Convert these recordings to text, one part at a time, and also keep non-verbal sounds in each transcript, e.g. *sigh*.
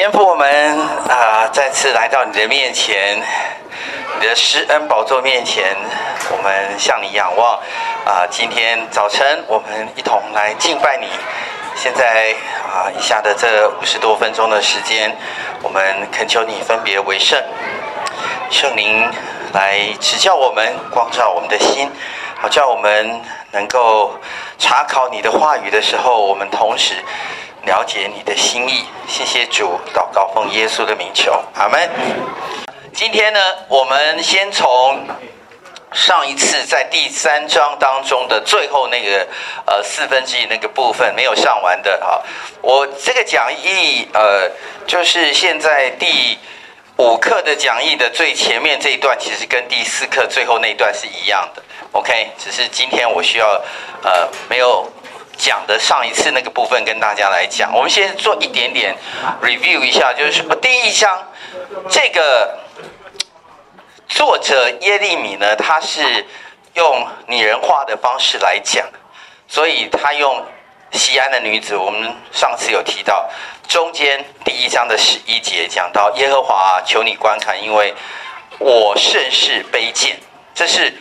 天父，我们啊、再次来到你的面前，你的施恩宝座面前，我们向你仰望。啊、今天早晨，我们一同来敬拜你。现在啊，以下的这五十多分钟的时间，我们恳求你分别为圣，圣灵来指教我们，光照我们的心，好叫我们能够查考你的话语的时候，我们同时。了解你的心意，谢谢主，祷告奉耶稣的名求，阿门。今天呢，我们先从上一次在第三章当中的最后那个呃四分之一那个部分没有上完的啊，我这个讲义呃就是现在第五课的讲义的最前面这一段，其实跟第四课最后那一段是一样的，OK，只是今天我需要呃没有。讲的上一次那个部分跟大家来讲，我们先做一点点 review 一下，就是第一章这个作者耶利米呢，他是用拟人化的方式来讲，所以他用西安的女子，我们上次有提到，中间第一章的十一节讲到耶和华，求你观看，因为我甚是卑贱，这是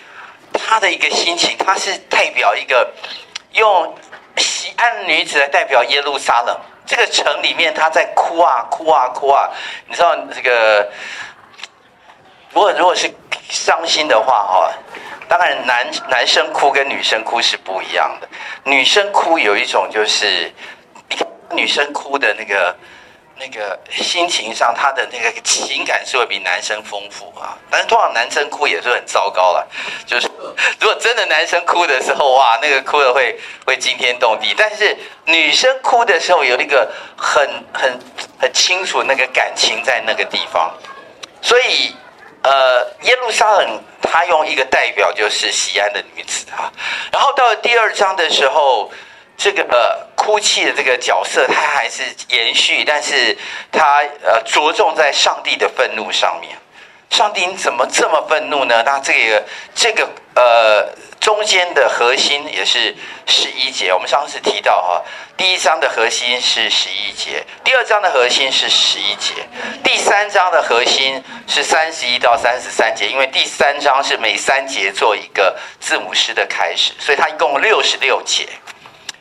他的一个心情，他是代表一个用。西安女子来代表耶路撒冷这个城里面，她在哭啊哭啊哭啊。你知道这个，如果如果是伤心的话，哈，当然男男生哭跟女生哭是不一样的。女生哭有一种就是，女生哭的那个。那个心情上，他的那个情感是会比男生丰富啊。但是通常男生哭也是很糟糕了，就是如果真的男生哭的时候，哇，那个哭的会会惊天动地。但是女生哭的时候，有那个很很很清楚那个感情在那个地方。所以，呃，耶路撒冷他用一个代表就是西安的女子啊。然后到了第二章的时候。这个呃，哭泣的这个角色，他还是延续，但是他呃着重在上帝的愤怒上面。上帝你怎么这么愤怒呢？那这个这个呃中间的核心也是十一节。我们上次提到哈，第一章的核心是十一节，第二章的核心是十一节，第三章的核心是三十一到三十三节。因为第三章是每三节做一个字母诗的开始，所以它一共六十六节。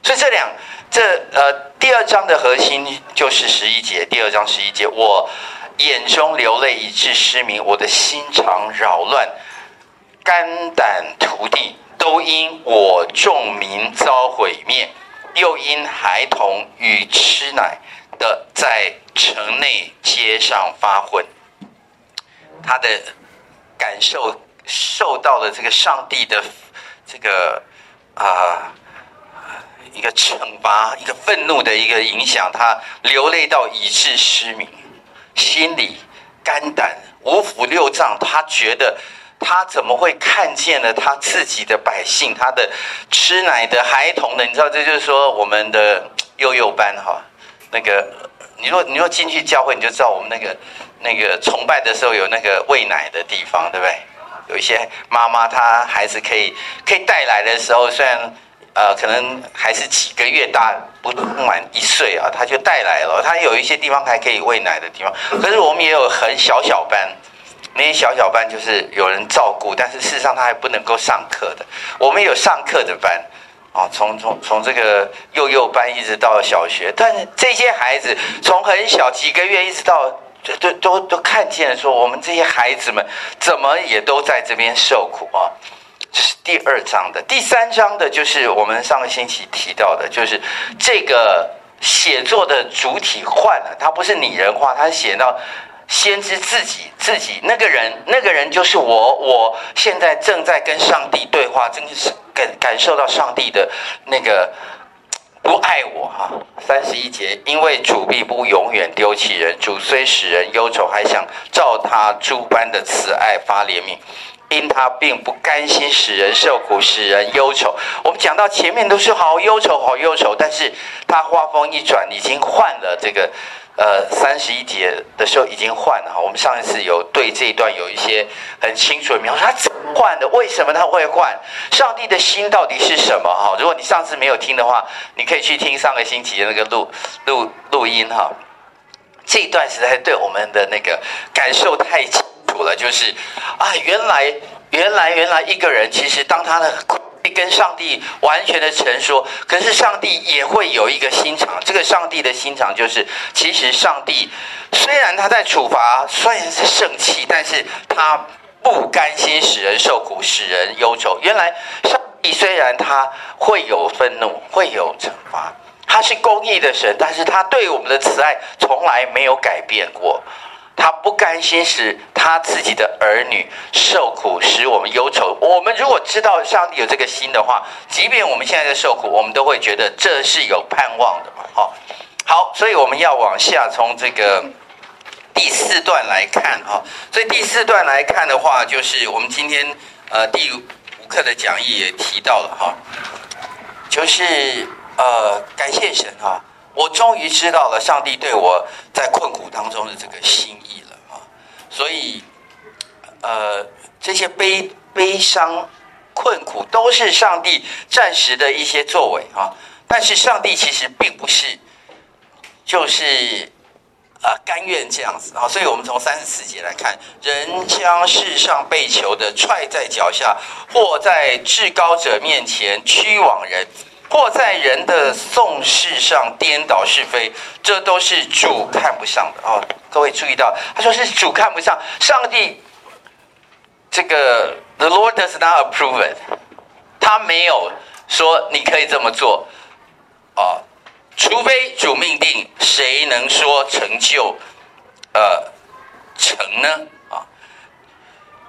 所以这两这呃第二章的核心就是十一节，第二章十一节，我眼中流泪以致失明，我的心肠扰乱，肝胆涂地，都因我众民遭毁灭，又因孩童与吃奶的在城内街上发昏。他的感受受到了这个上帝的这个啊。一个惩罚，一个愤怒的一个影响，他流泪到以致失明，心里肝胆五腑六脏，他觉得他怎么会看见了他自己的百姓，他的吃奶的孩童呢？你知道，这就是说我们的幼幼班哈，那个你若你若进去教会，你就知道我们那个那个崇拜的时候有那个喂奶的地方，对不对？有一些妈妈她孩子可以可以带来的时候，虽然。呃，可能还是几个月大，不满一岁啊，他就带来了。他有一些地方还可以喂奶的地方，可是我们也有很小小班，那些小小班就是有人照顾，但是事实上他还不能够上课的。我们有上课的班，啊，从从从这个幼幼班一直到小学，但是这些孩子从很小几个月一直到都都都都看见，说我们这些孩子们怎么也都在这边受苦啊。这是第二章的，第三章的，就是我们上个星期提到的，就是这个写作的主体换了，他不是拟人化，他写到先知自己，自己那个人，那个人就是我，我现在正在跟上帝对话，真的是感感受到上帝的那个不爱我哈。三十一节，因为主必不永远丢弃人，主虽使人忧愁，还想照他诸般的慈爱发怜悯。因他并不甘心使人受苦，使人忧愁。我们讲到前面都是好忧愁，好忧愁，但是他话锋一转，已经换了这个，呃，三十一节的时候已经换了。我们上一次有对这一段有一些很清楚的描述，他怎么换的？为什么他会换？上帝的心到底是什么？哈，如果你上次没有听的话，你可以去听上个星期的那个录录录音哈。这一段实在对我们的那个感受太强了，就是啊，原来原来原来一个人其实当他的跟上帝完全的成熟，可是上帝也会有一个心肠。这个上帝的心肠就是，其实上帝虽然他在处罚，虽然是圣气，但是他不甘心使人受苦，使人忧愁。原来上帝虽然他会有愤怒，会有惩罚。他是公义的神，但是他对我们的慈爱从来没有改变过。他不甘心使他自己的儿女受苦，使我们忧愁。我们如果知道上帝有这个心的话，即便我们现在在受苦，我们都会觉得这是有盼望的嘛。好，好，所以我们要往下从这个第四段来看啊。所以第四段来看的话，就是我们今天呃第五课的讲义也提到了哈，就是。呃，感谢神哈，我终于知道了上帝对我在困苦当中的这个心意了啊！所以，呃，这些悲悲伤、困苦都是上帝暂时的一些作为啊。但是上帝其实并不是，就是呃甘愿这样子啊。所以我们从三十四节来看，人将世上被囚的踹在脚下，或在至高者面前屈枉人。或在人的讼事上颠倒是非，这都是主看不上的哦。各位注意到，他说是主看不上，上帝这个 The Lord does not approve it，他没有说你可以这么做啊，除非主命定，谁能说成就呃成呢？啊，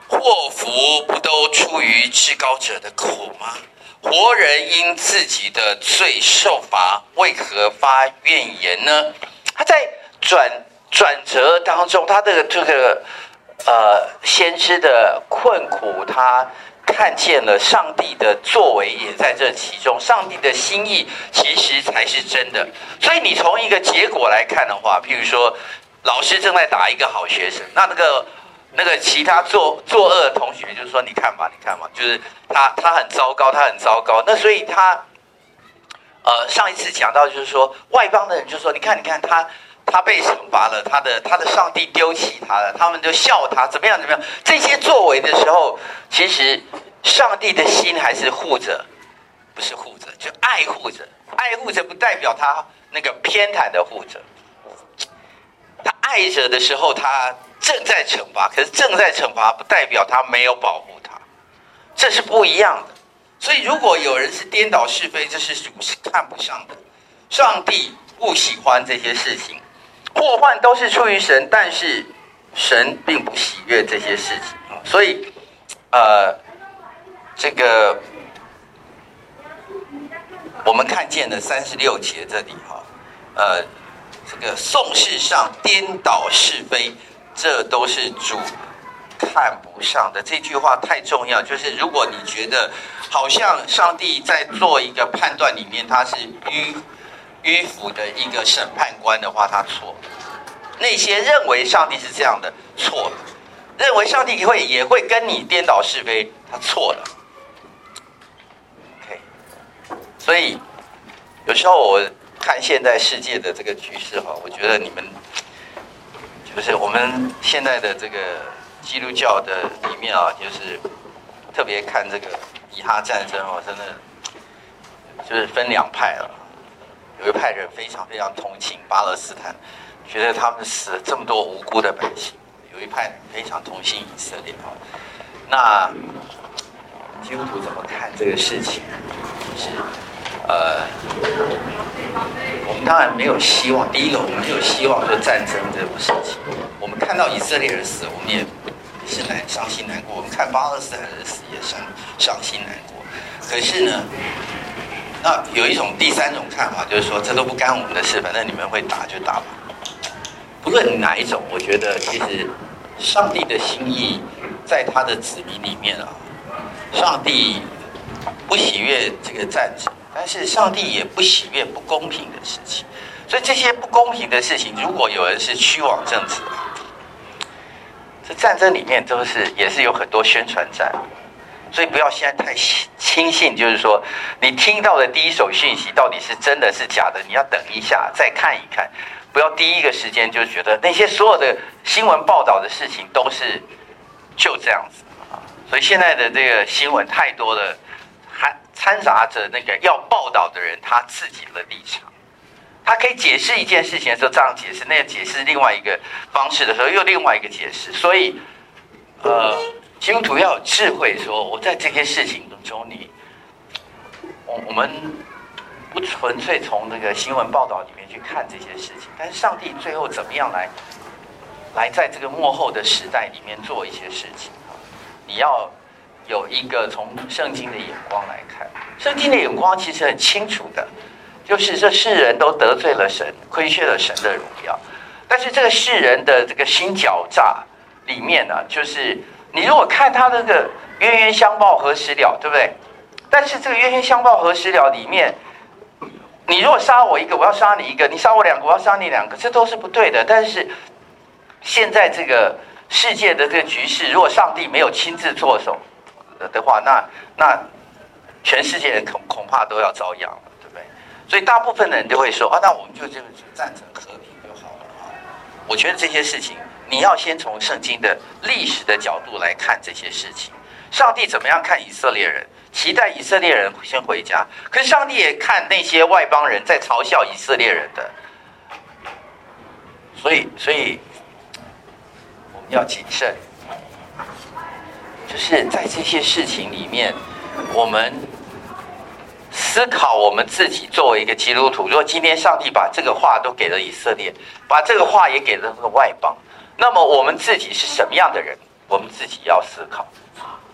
祸福不都出于至高者的口吗？活人因自己的罪受罚，为何发怨言呢？他在转转折当中，他的这个呃先知的困苦，他看见了上帝的作为也在这其中，上帝的心意其实才是真的。所以你从一个结果来看的话，譬如说老师正在打一个好学生，那那个。那个其他作作恶的同学就是说，你看吧，你看吧，就是他他很糟糕，他很糟糕。那所以他，呃，上一次讲到就是说，外邦的人就说，你看，你看他他被惩罚了，他的他的上帝丢弃他了，他们就笑他怎么样怎么样。这些作为的时候，其实上帝的心还是护着，不是护着，就爱护着，爱护着不代表他那个偏袒的护着。爱着的时候，他。正在惩罚，可是正在惩罚不代表他没有保护他，这是不一样的。所以如果有人是颠倒是非，这是主是看不上的。上帝不喜欢这些事情，祸患都是出于神，但是神并不喜悦这些事情啊。所以，呃，这个我们看见的三十六节这里哈，呃，这个讼事上颠倒是非。这都是主看不上的。这句话太重要，就是如果你觉得好像上帝在做一个判断里面，他是迂迂腐的一个审判官的话，他错。那些认为上帝是这样的，错了；认为上帝会也会跟你颠倒是非，他错了。OK，所以有时候我看现在世界的这个局势哈，我觉得你们。就是我们现在的这个基督教的里面啊，就是特别看这个以哈战争哦，真的就是分两派了。有一派人非常非常同情巴勒斯坦，觉得他们死了这么多无辜的百姓；有一派非常同情以色列啊。那基督徒怎么看这个事情？是呃。我们当然没有希望。第一个，我们没有希望说战争这种事情。我们看到以色列人死，我们也是难伤心难过。我们看巴勒斯坦人死也伤伤心难过。可是呢，那有一种第三种看法，就是说这都不干我们的事，反正你们会打就打吧。不论哪一种，我觉得其实上帝的心意在他的子民里面啊，上帝不喜悦这个战争。但是上帝也不喜悦不公平的事情，所以这些不公平的事情，如果有人是屈枉正直，这战争里面都是也是有很多宣传战，所以不要现在太轻信，就是说你听到的第一手讯息到底是真的是假的，你要等一下再看一看。不要第一个时间就觉得那些所有的新闻报道的事情都是就这样子啊。所以现在的这个新闻太多了，掺杂着那个要报道的人他自己的立场。他可以解释一件事情的时候这样解释，那个解释另外一个方式的时候又另外一个解释。所以，呃，基督徒要有智慧说，我在这些事情中，你我我们。不纯粹从那个新闻报道里面去看这些事情，但是上帝最后怎么样来来在这个幕后的时代里面做一些事情？你要有一个从圣经的眼光来看，圣经的眼光其实很清楚的，就是这世人都得罪了神，亏缺了神的荣耀。但是这个世人的这个心狡诈里面呢，就是你如果看他那个冤冤相报何时了，对不对？但是这个冤冤相报何时了里面。你如果杀我一个，我要杀你一个；你杀我两个，我要杀你两个，这都是不对的。但是现在这个世界的这个局势，如果上帝没有亲自作手的话，那那全世界人恐恐怕都要遭殃了，对不对？所以大部分的人都会说啊，那我们就这么赞成和平就好了啊。我觉得这些事情，你要先从圣经的历史的角度来看这些事情。上帝怎么样看以色列人？期待以色列人先回家，可是上帝也看那些外邦人在嘲笑以色列人的，所以，所以我们要谨慎，就是在这些事情里面，我们思考我们自己作为一个基督徒，如果今天上帝把这个话都给了以色列，把这个话也给了那个外邦，那么我们自己是什么样的人？我们自己要思考。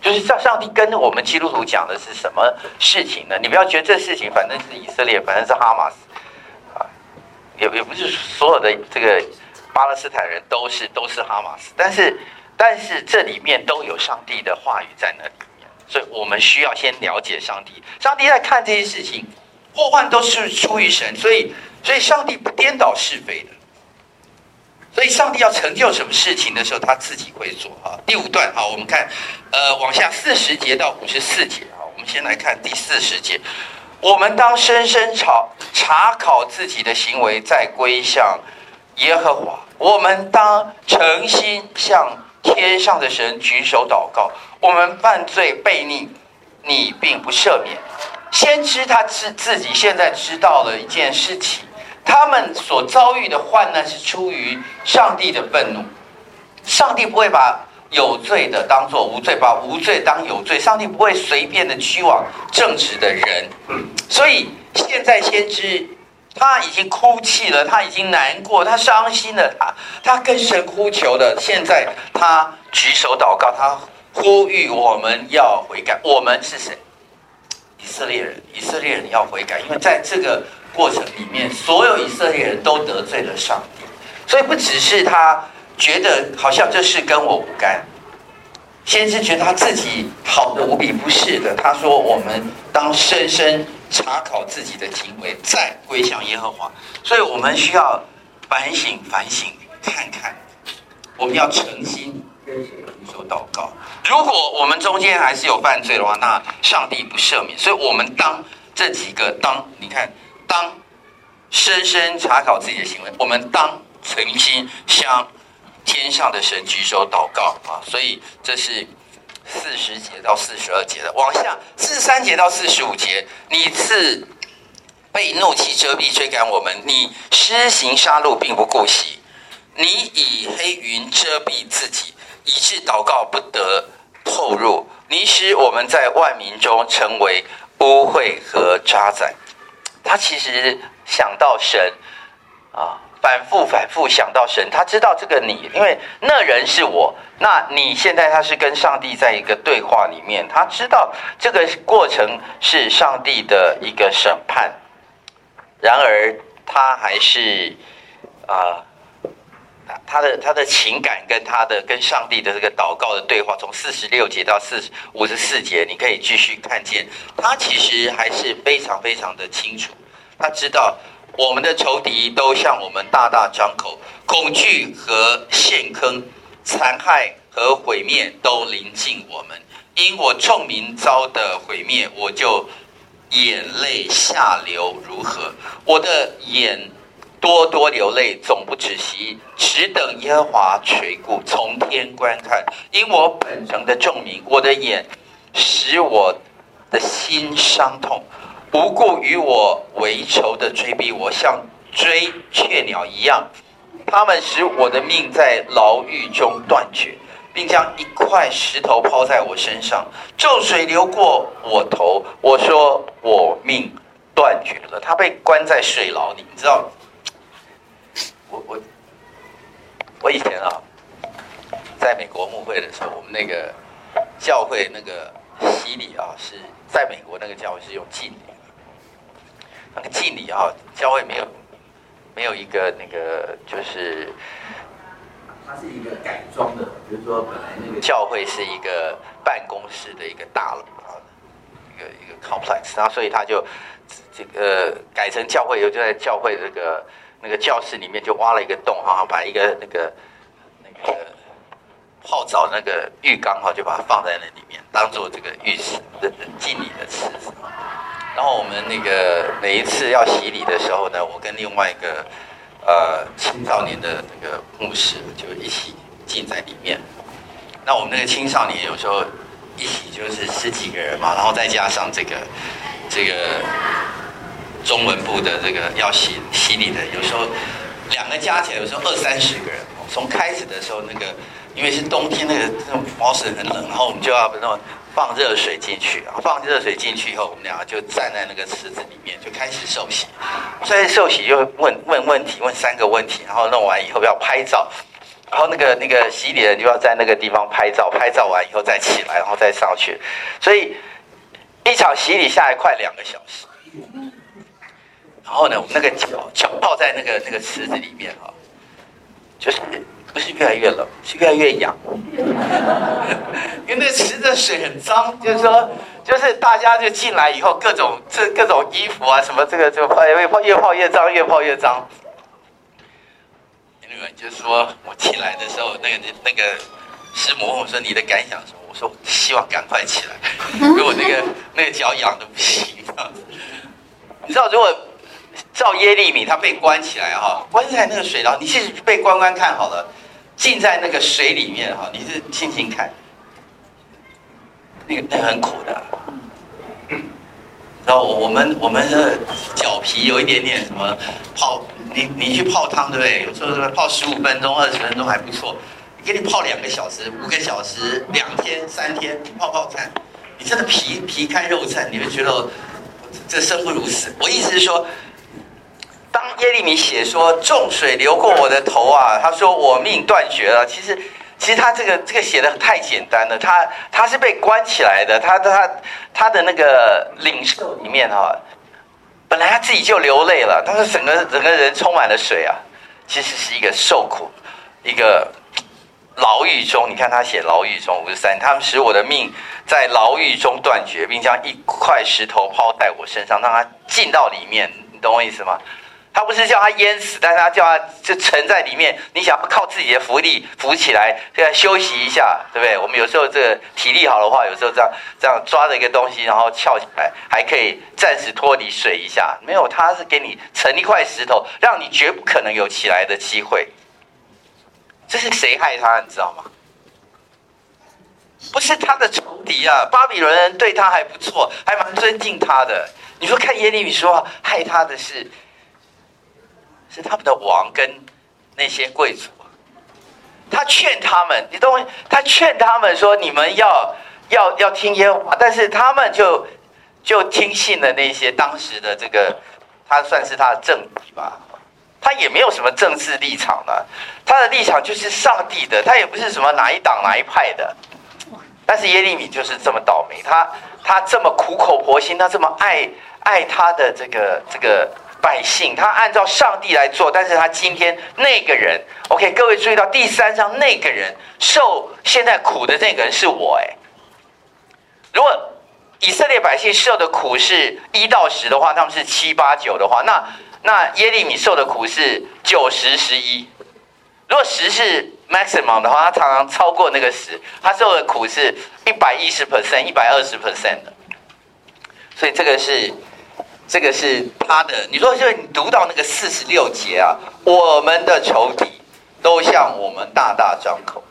就是上上帝跟我们基督徒讲的是什么事情呢？你不要觉得这事情反正是以色列，反正是哈马斯啊，也也不是所有的这个巴勒斯坦人都是都是哈马斯，但是但是这里面都有上帝的话语在那里面，所以我们需要先了解上帝。上帝在看这些事情，祸患都是出于神，所以所以上帝不颠倒是非的。所以，上帝要成就什么事情的时候，他自己会做哈。第五段，好，我们看，呃，往下四十节到五十四节啊。我们先来看第四十节，我们当深深查查考自己的行为，再归向耶和华。我们当诚心向天上的神举手祷告。我们犯罪悖逆，你并不赦免。先知他自自己现在知道了一件事情。他们所遭遇的患难是出于上帝的愤怒，上帝不会把有罪的当做无罪，把无罪当有罪。上帝不会随便的拘往正直的人，所以现在先知他已经哭泣了，他已经难过，他伤心了，他他跟神呼求的。现在他举手祷告，他呼吁我们要悔改。我们是谁？以色列人，以色列人要悔改，因为在这个。过程里面，所有以色列人都得罪了上帝，所以不只是他觉得好像这事跟我无干，先是觉得他自己好的无比，不是的。他说：“我们当深深查考自己的行为，再归向耶和华。”所以，我们需要反省、反省，看看我们要诚心跟神祷告。如果我们中间还是有犯罪的话，那上帝不赦免。所以我们当这几个当，你看。当深深查考自己的行为，我们当诚心向天上的神举手祷告啊！所以这是四十节到四十二节的，往下四十三节到四十五节，你赐被怒气遮蔽追赶我们，你施行杀戮并不顾惜，你以黑云遮蔽自己，以致祷告不得透入，你使我们在万民中成为污秽和渣滓。他其实想到神啊，反复反复想到神。他知道这个你，因为那人是我，那你现在他是跟上帝在一个对话里面。他知道这个过程是上帝的一个审判，然而他还是啊，他的他的情感跟他的跟上帝的这个祷告的对话，从四十六节到四十五十四节，你可以继续看见，他其实还是非常非常的清楚。他知道我们的仇敌都向我们大大张口，恐惧和陷坑、残害和毁灭都临近我们。因我众民遭的毁灭，我就眼泪下流如何？我的眼多多流泪，总不止息，只等耶和华垂顾，从天观看。因我本城的众民，我的眼使我的心伤痛，不顾与我为仇的追逼我，像追雀鸟一样。他们使我的命在牢狱中断绝，并将一块石头抛在我身上，众水流过我头。我说我命断绝了。他被关在水牢里，你知道？*laughs* 我我我以前啊，在美国牧会的时候，我们那个教会那个洗礼啊，是在美国那个教会是用浸礼，那个敬礼啊，教会没有没有一个那个就是，它是一个改装的，就是说本来那个教会是一个办公室的一个大楼啊，一个一个 complex，然后所以他就这个改成教会以后，就在教会这个。那个教室里面就挖了一个洞哈，把一个那个那个泡澡那个浴缸哈，就把它放在那里面，当做这个浴室的敬礼的池子。然后我们那个每一次要洗礼的时候呢，我跟另外一个呃青少年的那个牧师就一起浸在里面。那我们那个青少年有时候一起就是十几个人嘛，然后再加上这个这个。中文部的这个要洗洗礼的，有时候两个加起来，有时候二三十个人。从开始的时候，那个因为是冬天，那个那种毛水很冷，然后我们就要那种放热水进去啊，放热水进去以后，我们两个就站在那个池子里面，就开始受洗。所以受洗就问问问题，问三个问题，然后弄完以后要拍照，然后那个那个洗礼人就要在那个地方拍照，拍照完以后再起来，然后再上去。所以一场洗礼下来快两个小时。然后呢，我们那个脚脚泡在那个那个池子里面哈，就是不是越来越冷，是越来越痒，因为那池子的水很脏，就是说，就是大家就进来以后，各种这各种衣服啊什么，这个就泡越泡越泡越脏，越泡越脏。那个就是说我起来的时候，那个那个师母问我说：“你的感想是什么？”我说：“希望赶快起来，因为我那个 *laughs* 那个脚痒的不行。”你知道如果。照耶利米，他被关起来哈，关在那个水牢。你是被关关看好了，浸在那个水里面哈，你是静静看，那个那个很苦的。然后我们我们的脚皮有一点点什么泡，你你去泡汤对不对？有时候泡十五分钟、二十分钟还不错，给你泡两个小时、五个小时、两天、三天，泡泡看，你真的皮皮开肉绽，你会觉得这生不如死。我意思是说。当耶利米写说众水流过我的头啊，他说我命断绝了。其实，其实他这个这个写的太简单了。他他是被关起来的，他他他的那个领受里面哈，本来他自己就流泪了，但是整个整个人充满了水啊。其实是一个受苦，一个牢狱中。你看他写牢狱中五十三，他们使我的命在牢狱中断绝，并将一块石头抛在我身上，让他进到里面。你懂我意思吗？他不是叫他淹死，但是他叫他就沉在里面。你想要靠自己的浮力浮起来，现在休息一下，对不对？我们有时候这个体力好的话，有时候这样这样抓着一个东西，然后翘起来，还可以暂时脱离水一下。没有，他是给你沉一块石头，让你绝不可能有起来的机会。这是谁害他？你知道吗？不是他的仇敌啊！巴比伦人对他还不错，还蛮尊敬他的。你说看耶利米说害他的是。是他们的王跟那些贵族，他劝他们，你懂？他劝他们说：“你们要要要听耶和华。”但是他们就就听信了那些当时的这个，他算是他的政敌吧。他也没有什么政治立场的，他的立场就是上帝的，他也不是什么哪一党哪一派的。但是耶利米就是这么倒霉，他他这么苦口婆心，他这么爱爱他的这个这个。百姓，他按照上帝来做，但是他今天那个人，OK，各位注意到第三章那个人受现在苦的那个人是我哎。如果以色列百姓受的苦是一到十的话，他们是七八九的话，那那耶利米受的苦是九十十一。如果十是 maximum 的话，他常常超过那个十，他受的苦是一百一十 percent、一百二十 percent 的。所以这个是。这个是他的。你说，就是你读到那个四十六节啊，我们的仇敌都向我们大大张口，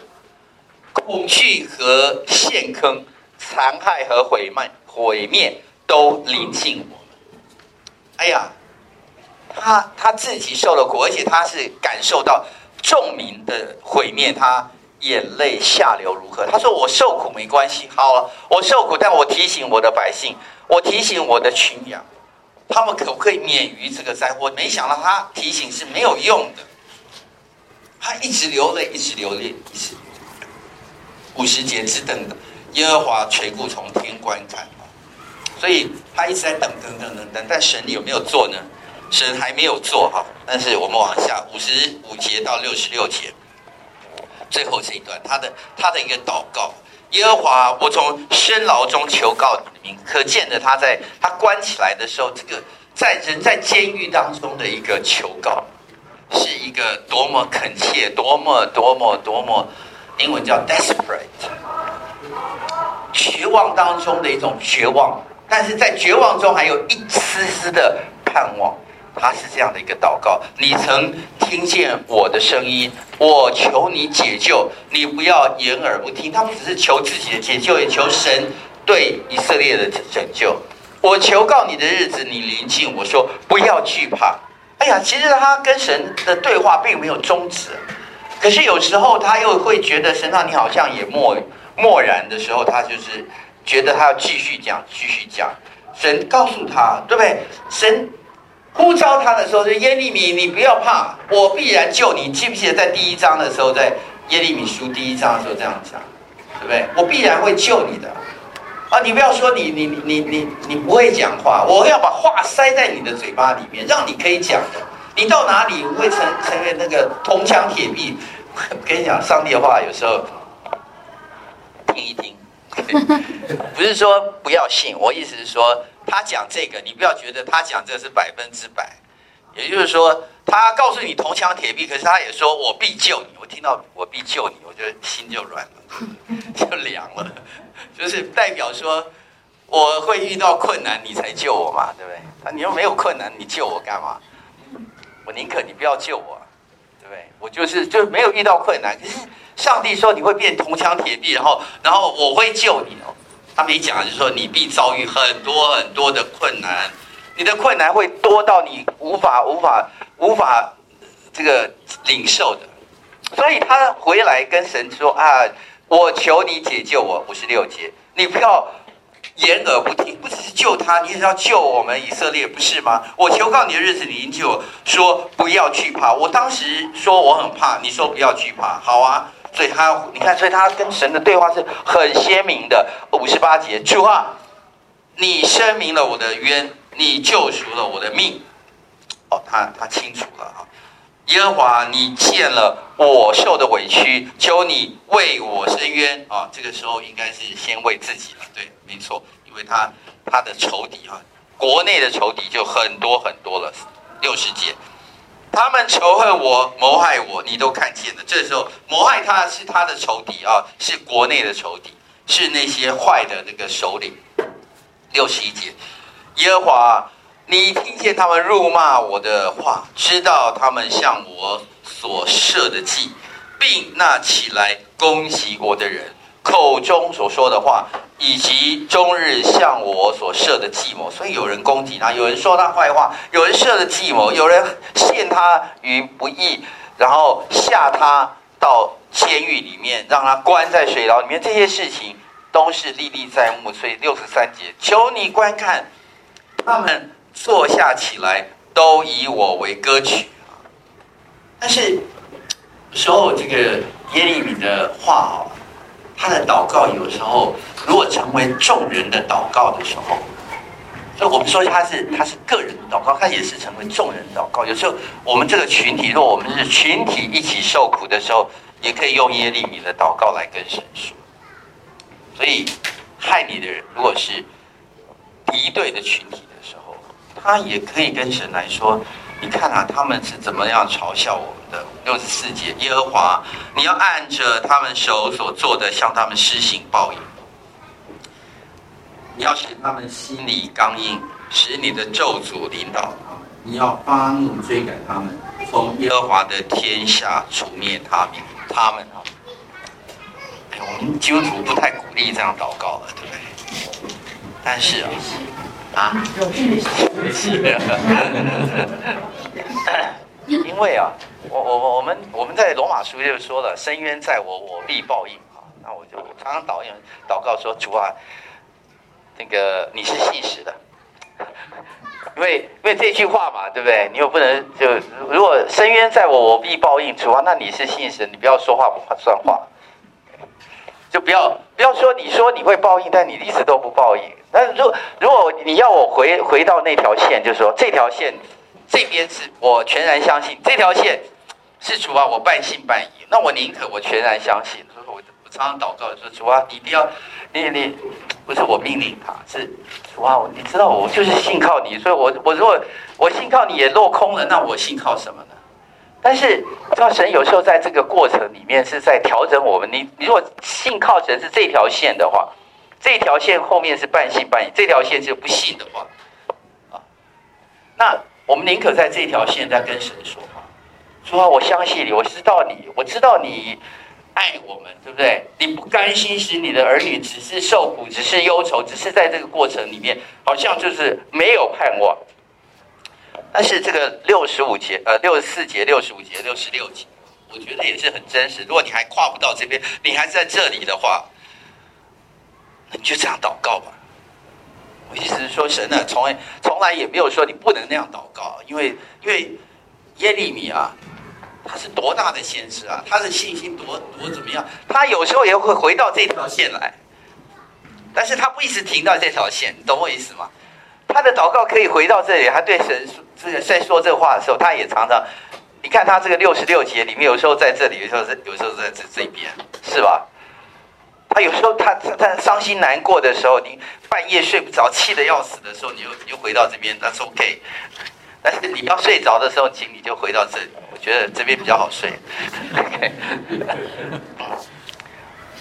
恐惧和陷坑、残害和毁灭、毁灭都临近我们。哎呀，他他自己受了苦，而且他是感受到众民的毁灭，他眼泪下流如何？他说：“我受苦没关系，好了，我受苦，但我提醒我的百姓，我提醒我的群羊。”他们可不可以免于这个灾祸？没想到他提醒是没有用的，他一直流泪，一直流泪，一直。五十节只等耶和华垂顾从天观看，所以他一直在等等等等等。但神有没有做呢？神还没有做哈。但是我们往下五十五节到六十六节，最后这一段，他的他的一个祷告。耶和华，我从深牢中求告你的名，可见的他在他关起来的时候，这个在人在监狱当中的一个求告，是一个多么恳切，多么多么多么，英文叫 desperate，绝望当中的一种绝望，但是在绝望中还有一丝丝的盼望。他是这样的一个祷告：你曾听见我的声音，我求你解救，你不要掩耳不听。他们只是求自己的解救，也求神对以色列的拯救。我求告你的日子，你临近，我说不要惧怕。哎呀，其实他跟神的对话并没有终止，可是有时候他又会觉得神让你好像也默默然的时候，他就是觉得他要继续讲，继续讲。神告诉他，对不对？神。呼召他的时候，就耶利米，你不要怕，我必然救你。记不记得在第一章的时候，在耶利米书第一章的时候这样讲，对不对？我必然会救你的。啊，你不要说你你你你你不会讲话，我要把话塞在你的嘴巴里面，让你可以讲的。你到哪里会成成为那个铜墙铁壁？我跟你讲，上帝的话有时候听一听，*laughs* 不是说不要信，我意思是说。他讲这个，你不要觉得他讲这个是百分之百，也就是说，他告诉你铜墙铁壁，可是他也说我必救你。我听到我必救你，我觉得心就软了，*laughs* 就凉了，就是代表说我会遇到困难，你才救我嘛，对不对？啊，你又没有困难，你救我干嘛？我宁可你不要救我，对不对？我就是就没有遇到困难，可是上帝说你会变铜墙铁壁，然后然后我会救你哦。他没讲，就是说你必遭遇很多很多的困难，你的困难会多到你无法无法无法这个领受的。所以他回来跟神说啊，我求你解救我。五十六节，你不要掩耳不听，不只是救他，你也是要救我们以色列，不是吗？我求告你的日子，你就说不要惧怕。我当时说我很怕，你说不要惧怕，好啊。所以他，你看，所以他跟神的对话是很鲜明的。五十八节，主啊，你申明了我的冤，你救赎了我的命。哦，他他清楚了啊。耶和华，你见了我受的委屈，求你为我伸冤啊。这个时候应该是先为自己了，对，没错，因为他他的仇敌啊，国内的仇敌就很多很多了。六十节。他们仇恨我，谋害我，你都看见了。这时候谋害他是他的仇敌啊，是国内的仇敌，是那些坏的那个首领。六十一节，耶和华，你听见他们辱骂我的话，知道他们向我所设的计，并那起来攻击我的人口中所说的话。以及终日向我所设的计谋，所以有人攻击他，有人说他坏话，有人设的计谋，有人陷他于不义，然后下他到监狱里面，让他关在水牢里面，这些事情都是历历在目。所以六十三节，求你观看，他们坐下起来，都以我为歌曲。但是有时候这个耶利米的话啊。他的祷告有时候，如果成为众人的祷告的时候，所以我们说他是他是个人的祷告，他也是成为众人祷告。有时候我们这个群体，如果我们是群体一起受苦的时候，也可以用耶利米的祷告来跟神说。所以害你的人，如果是敌对的群体的时候，他也可以跟神来说。你看啊，他们是怎么样嘲笑我们的？六十四节，耶和华，你要按着他们手所做的，向他们施行报应。你要使他们心里刚硬，使你的咒诅临到他们，你要发怒追赶他们，从耶和华的天下除灭他们。他们啊，哎，我们基督徒不太鼓励这样祷告了，对不对？但是啊，啊，*laughs* 因为啊，我我我们我们在罗马书就说了，深渊在我，我必报应啊。那我就常常祷祷告说，主啊，那个你是信实的。因为因为这句话嘛，对不对？你又不能就如果深渊在我，我必报应，主啊，那你是信神，你不要说话不算话，就不要不要说你说你会报应，但你一直都不报应。但是如如果你要我回回到那条线，就是说这条线这边是我全然相信，这条线是主啊，我半信半疑，那我宁可我全然相信。所以我我常常祷告说，主啊，你一定要你你。不是我命令他，是哇！你知道我就是信靠你，所以我我如果我信靠你也落空了，那我信靠什么呢？但是，知道神有时候在这个过程里面是在调整我们。你你如果信靠神是这条线的话，这条线后面是半信半疑；这条线是不信的话，啊，那我们宁可在这条线在跟神说话，说我相信你，我知道你，我知道你。爱我们，对不对？你不甘心使你的儿女只是受苦，只是忧愁，只是在这个过程里面，好像就是没有盼望。但是这个六十五节，呃，六十四节、六十五节、六十六节，我觉得也是很真实。如果你还跨不到这边，你还在这里的话，那你就这样祷告吧。我意思是说，神呢，从来从来也没有说你不能那样祷告，因为因为耶利米啊。他是多大的先知啊！他的信心多多怎么样？他有时候也会回到这条线来，但是他不一直停到这条线，你懂我意思吗？他的祷告可以回到这里，他对神这在说这话的时候，他也常常，你看他这个六十六节里面，有时候在这里，有时候在有时候在这这边，是吧？他有时候他他他伤心难过的时候，你半夜睡不着，气得要死的时候，你又你又回到这边那是 OK。但是你要睡着的时候，请你就回到这里。我觉得这边比较好睡。OK，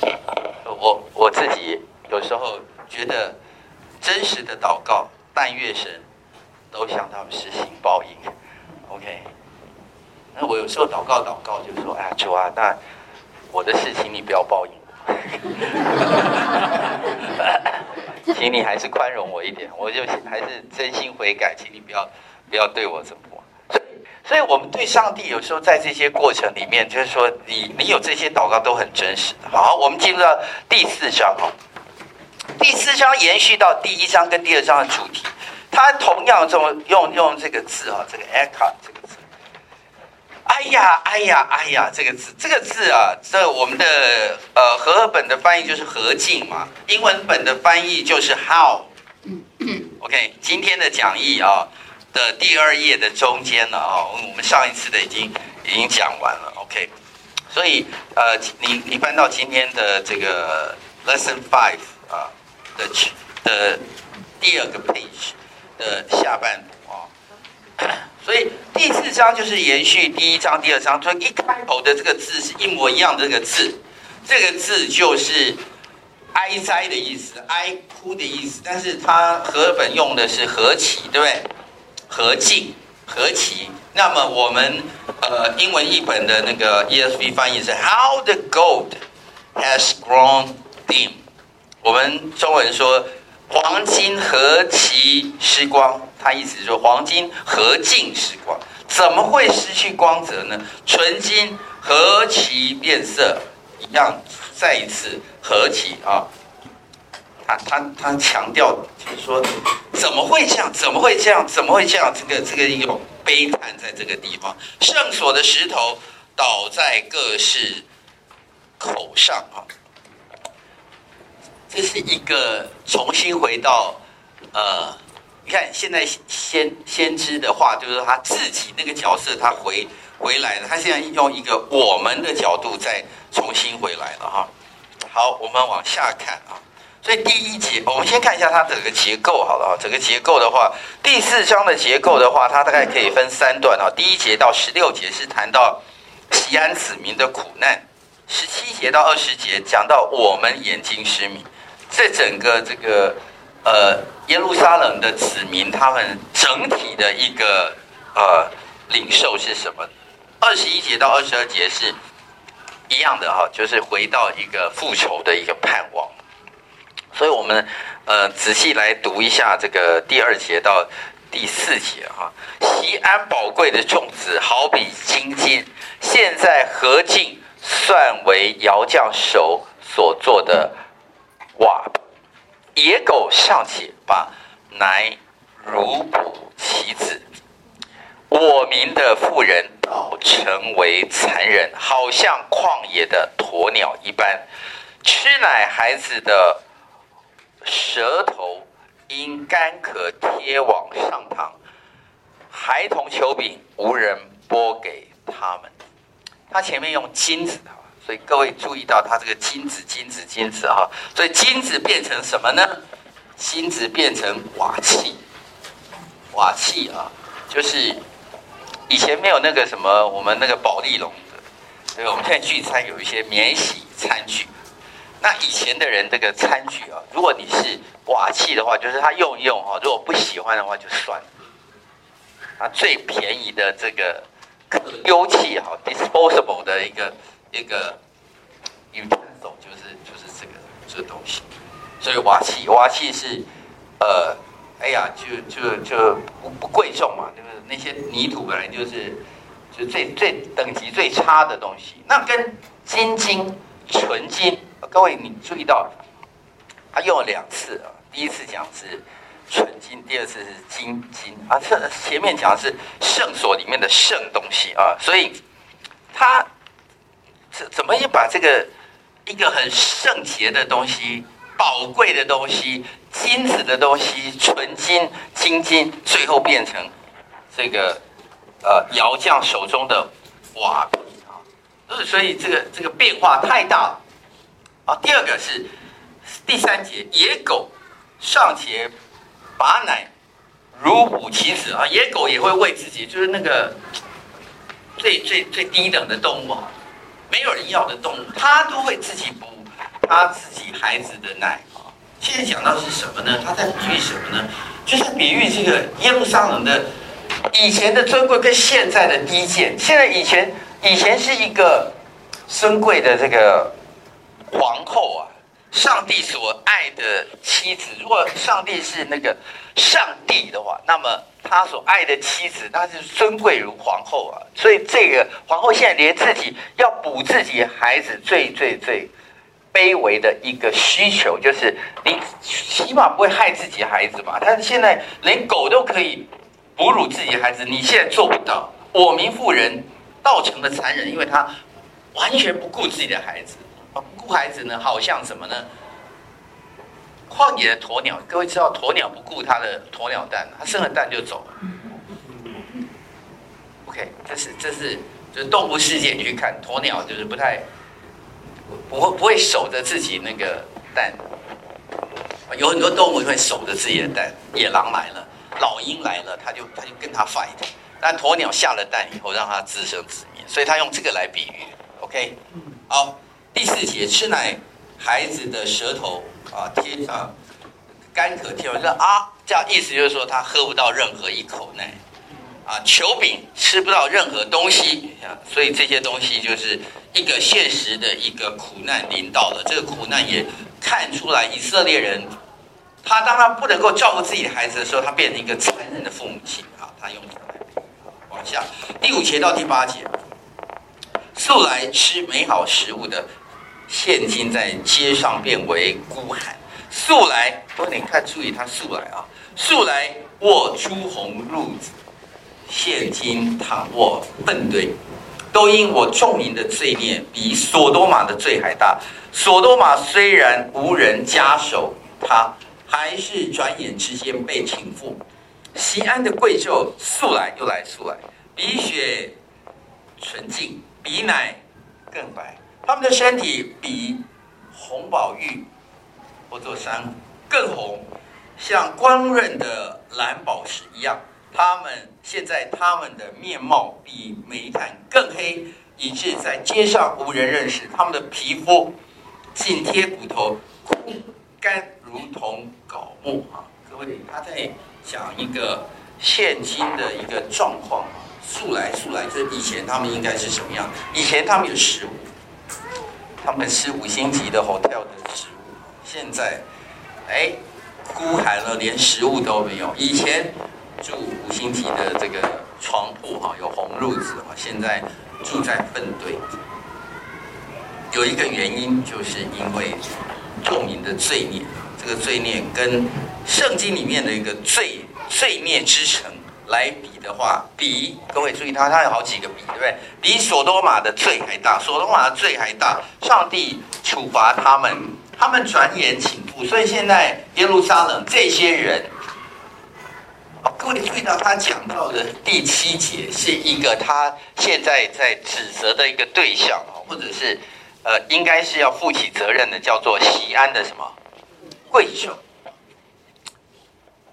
*laughs* 我我自己有时候觉得真实的祷告，但月神都向他们施行报应。OK，那我有时候祷告祷告，就说：“哎呀，主啊，那我的事情你不要报应，*laughs* 请你还是宽容我一点，我就还是真心悔改，请你不要。”不要对我怎么，所以，我们对上帝有时候在这些过程里面，就是说你，你有这些祷告都很真实的。好，我们进入到第四章哦，第四章延续到第一章跟第二章的主题，它同样这么用用这个字啊，这个 “echo” 这个字，哎呀，哎呀，哎呀，这个字，这个字啊，这我们的呃和合本的翻译就是和敬嘛，英文本的翻译就是 “how”。OK，今天的讲义啊。的第二页的中间了啊，我们上一次的已经已经讲完了，OK，所以呃，你你翻到今天的这个 Lesson Five 啊的的第二个 page 的下半部啊，*coughs* 所以第四章就是延续第一章、第二章，所以一开头的这个字是一模一样的这个字，这个字就是哀哉的意思，哀哭的意思，但是它和本用的是和祈，对不对？和敬、和祈，那么我们呃英文译本的那个 ESV 翻译是 How the gold has grown dim。我们中文说黄金何其失光，他意思是说黄金何尽失光，怎么会失去光泽呢？纯金何其变色，一样，再一次和祈啊。他他他强调就是说，怎么会这样？怎么会这样？怎么会这样？这个这个一个悲叹在这个地方，圣所的石头倒在各式口上啊！这是一个重新回到呃，你看现在先先知的话，就是他自己那个角色他回回来了，他现在用一个我们的角度再重新回来了哈。好，我们往下看啊。所以第一节，我们先看一下它整个结构好了啊。整个结构的话，第四章的结构的话，它大概可以分三段啊。第一节到十六节是谈到西安子民的苦难，十七节到二十节讲到我们眼睛失明。这整个这个呃耶路撒冷的子民他们整体的一个呃领受是什么？二十一节到二十二节是一样的哈，就是回到一个复仇的一个盼望。所以我们呃仔细来读一下这个第二节到第四节哈。西安宝贵的种子，好比金金，现在何竟算为窑匠手所做的？野狗尚且罢，乃如哺其子。我民的妇人倒成为残忍，好像旷野的鸵鸟一般。吃奶孩子的舌头因干渴贴往上膛，孩童求饼，无人拨给他们。他前面用金子啊，所以各位注意到它这个金子、金子、金子哈，所以金子变成什么呢？金子变成瓦器，瓦器啊，就是。以前没有那个什么，我们那个保丽龙的，对，我们现在聚餐有一些免洗餐具。那以前的人这个餐具啊，如果你是瓦器的话，就是他用一用哈，如果不喜欢的话就算了。啊，最便宜的这个可丢弃哈，disposable 的一个一个 utensil 就是就是这个这个东西。所以瓦器瓦器是呃。哎呀，就就就不不贵重嘛，就是那些泥土本来就是就最最等级最差的东西。那跟金金纯金，各位你注意到，他用了两次啊，第一次讲是纯金，第二次是金金啊。这前面讲的是圣所里面的圣东西啊，所以他怎怎么也把这个一个很圣洁的东西。宝贵的东西，金子的东西，纯金、金金，最后变成这个呃窑匠手中的瓦啊。所以这个这个变化太大了啊。第二个是第三节，野狗尚且把奶如哺其子啊，野狗也会喂自己，就是那个最最最低等的动物啊，没有人要的动物，它都会自己补。他自己孩子的奶啊，现在讲到是什么呢？他在比喻什么呢？就是比喻这个耶路撒冷的以前的尊贵跟现在的低贱。现在以前以前是一个尊贵的这个皇后啊，上帝所爱的妻子。如果上帝是那个上帝的话，那么他所爱的妻子那是尊贵如皇后啊。所以这个皇后现在连自己要补自己孩子最最最。卑微的一个需求，就是你起码不会害自己孩子吧？但是现在连狗都可以哺乳自己孩子，你现在做不到。我民妇人倒成的残忍，因为他完全不顾自己的孩子。不顾孩子呢，好像什么呢？旷野的鸵鸟，各位知道鸵鸟不顾它的鸵鸟蛋，它生了蛋就走了。OK，这是这是就是动物世界，你去看鸵鸟就是不太。不会不会守着自己那个蛋，有很多动物会守着自己的蛋。野狼来了，老鹰来了，它就它就跟他 fight。但鸵鸟下了蛋以后，让它自生自灭，所以他用这个来比喻。OK，好，第四节，吃奶孩子的舌头啊贴上干渴贴上，说啊，这样意思就是说他喝不到任何一口奶。啊，求饼吃不到任何东西啊，所以这些东西就是一个现实的一个苦难临到了。这个苦难也看出来，以色列人他当他不能够照顾自己的孩子的时候，他变成一个残忍的父母亲啊。他用什么来？往下第五节到第八节，素来吃美好食物的，现今在街上变为孤寒。素来，不过你看，注意他素来啊，素来卧朱红褥子。现今躺卧粪堆，都因我众民的罪孽比所多玛的罪还大。所多玛虽然无人加手，他还是转眼之间被倾覆。西安的贵胄素来又来素来，比雪纯净，比奶更白。他们的身体比红宝玉或座山更红，像光润的蓝宝石一样。他们现在他们的面貌比煤炭更黑，以致在街上无人认识。他们的皮肤紧贴骨头，枯干如同槁木啊，各位，他在讲一个现今的一个状况啊。素来素来，就是以前他们应该是什么样？以前他们有食物，他们吃五星级的 hotel 的食物，现在，哎，孤寒了，连食物都没有。以前住五星级的这个床铺哈，有红褥子哈，现在住在粪堆。有一个原因，就是因为著名的罪孽，这个罪孽跟圣经里面的一个罪罪孽之城来比的话，比各位注意它，它有好几个比，对不对？比所多玛的罪还大，所多玛的罪还大，上帝处罚他们，他们转眼倾覆，所以现在耶路撒冷这些人，各位注意到他讲到的第七节是一个他现在在指责的一个对象，或者是。呃，应该是要负起责任的，叫做西安的什么贵族？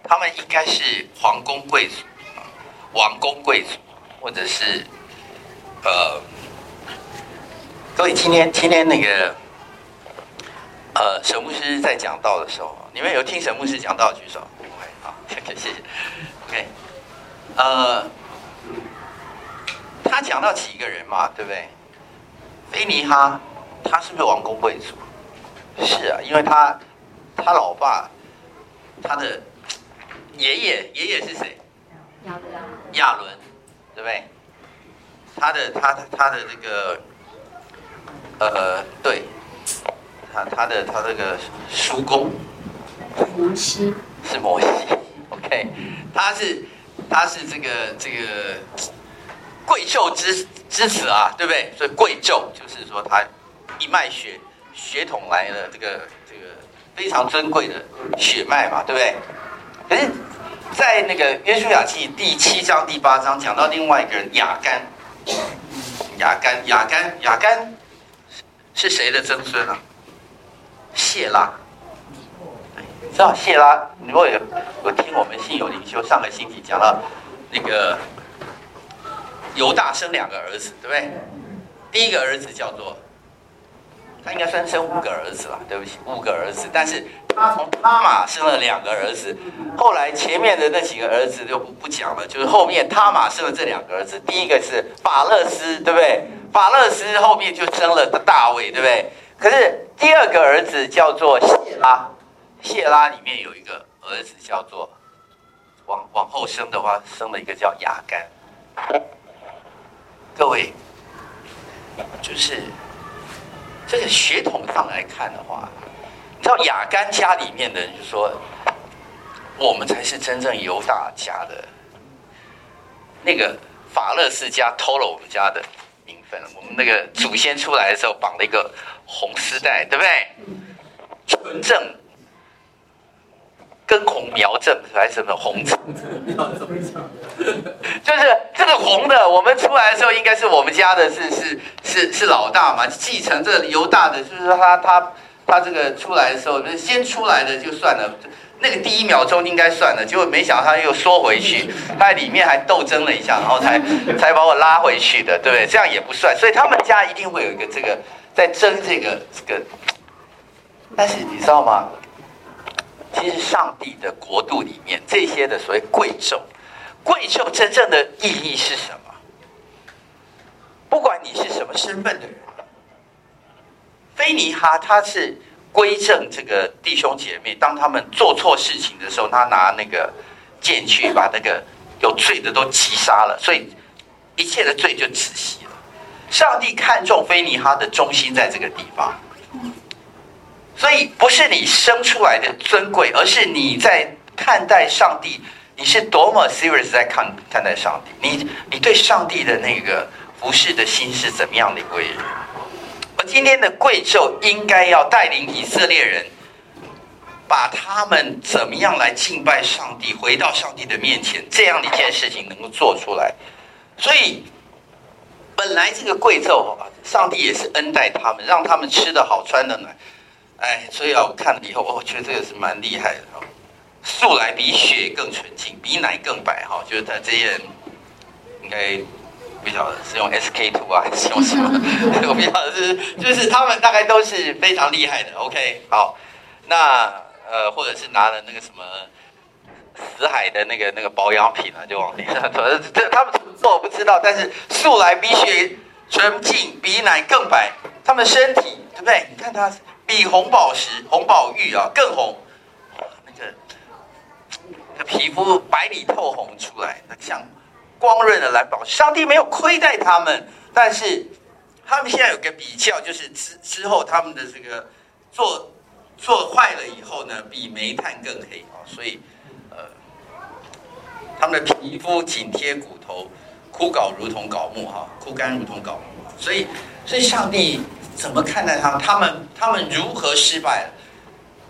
他们应该是皇宫贵族、王公贵族，或者是呃，各位今天今天那个呃，沈牧师在讲道的时候，你们有听沈牧师讲道举手？OK，好，*laughs* 谢谢谢谢。OK，呃，他讲到几个人嘛，对不对？菲尼哈。他是不是王公贵族？是啊，因为他他老爸他的爷爷爷爷是谁？亚伦。亚伦，对不对？他的他的他的这个呃，对，他他的他这个叔公摩西是摩西，OK，他是他是这个这个贵胄之之子啊，对不对？所以贵胄就是说他。一脉血血统来了，这个这个非常珍贵的血脉嘛，对不对？可是，在那个约书亚记第七章、第八章讲到另外一个人亚干，亚干、亚干、亚干是谁的曾孙啊？谢拉，知道谢拉？你如果有有听我们信友灵修上个星期讲到那个犹大生两个儿子，对不对？第一个儿子叫做。他应该算生五个儿子了，对不起，五个儿子。但是他从他玛生了两个儿子，后来前面的那几个儿子就不不讲了，就是后面他玛生了这两个儿子。第一个是法勒斯，对不对？法勒斯后面就生了大卫，对不对？可是第二个儿子叫做谢拉，谢拉里面有一个儿子叫做往往后生的话，生了一个叫亚干。各位，就是。这个血统上来看的话，你知道雅干家里面的人就说，我们才是真正犹大家的。那个法勒世家偷了我们家的名分，我们那个祖先出来的时候绑了一个红丝带，对不对？纯正。根红苗正还是什么红正？*laughs* 就是这个红的，我们出来的时候应该是我们家的是是是是老大嘛，继承这个犹大的，就是说他他他这个出来的时候，那先出来的就算了，那个第一秒钟应该算了，结果没想到他又缩回去，他在里面还斗争了一下，然后才 *laughs* 才把我拉回去的，对不对？这样也不算，所以他们家一定会有一个这个在争这个这个，但是你知道吗？其实上帝的国度里面，这些的所谓贵胄，贵胄真正的意义是什么？不管你是什么身份的人，菲尼哈他是归正这个弟兄姐妹，当他们做错事情的时候，他拿那个剑去把那个有罪的都击杀了，所以一切的罪就止息了。上帝看重菲尼哈的忠心在这个地方。所以不是你生出来的尊贵，而是你在看待上帝，你是多么 serious 在看看待上帝，你你对上帝的那个服侍的心是怎么样的一位人？而今天的贵胄应该要带领以色列人，把他们怎么样来敬拜上帝，回到上帝的面前，这样的一件事情能够做出来。所以本来这个贵胄，上帝也是恩待他们，让他们吃得好，穿得暖。哎，所以啊，我看了以后，我觉得这个是蛮厉害的哈。素来比血更纯净，比奶更白哈。就是他这些人，应该不晓得是用 SK 图啊，还是用什么？*laughs* 我不晓得是，就是他们大概都是非常厉害的。OK，好，那呃，或者是拿了那个什么死海的那个那个保养品啊，就往脸上涂。*laughs* 这他们怎么做我不知道，但是素来比雪纯净，比奶更白。他们身体对不对？你看它比红宝石、红宝玉啊更红，那个那皮肤白里透红出来，那像光润的蓝宝石。上帝没有亏待他们，但是他们现在有个比较，就是之之后他们的这个做。做坏了以后呢，比煤炭更黑啊！所以，呃，他们的皮肤紧贴骨头，枯槁如同槁木哈，枯干如同槁木。所以，所以上帝怎么看待他？他们他们如何失败了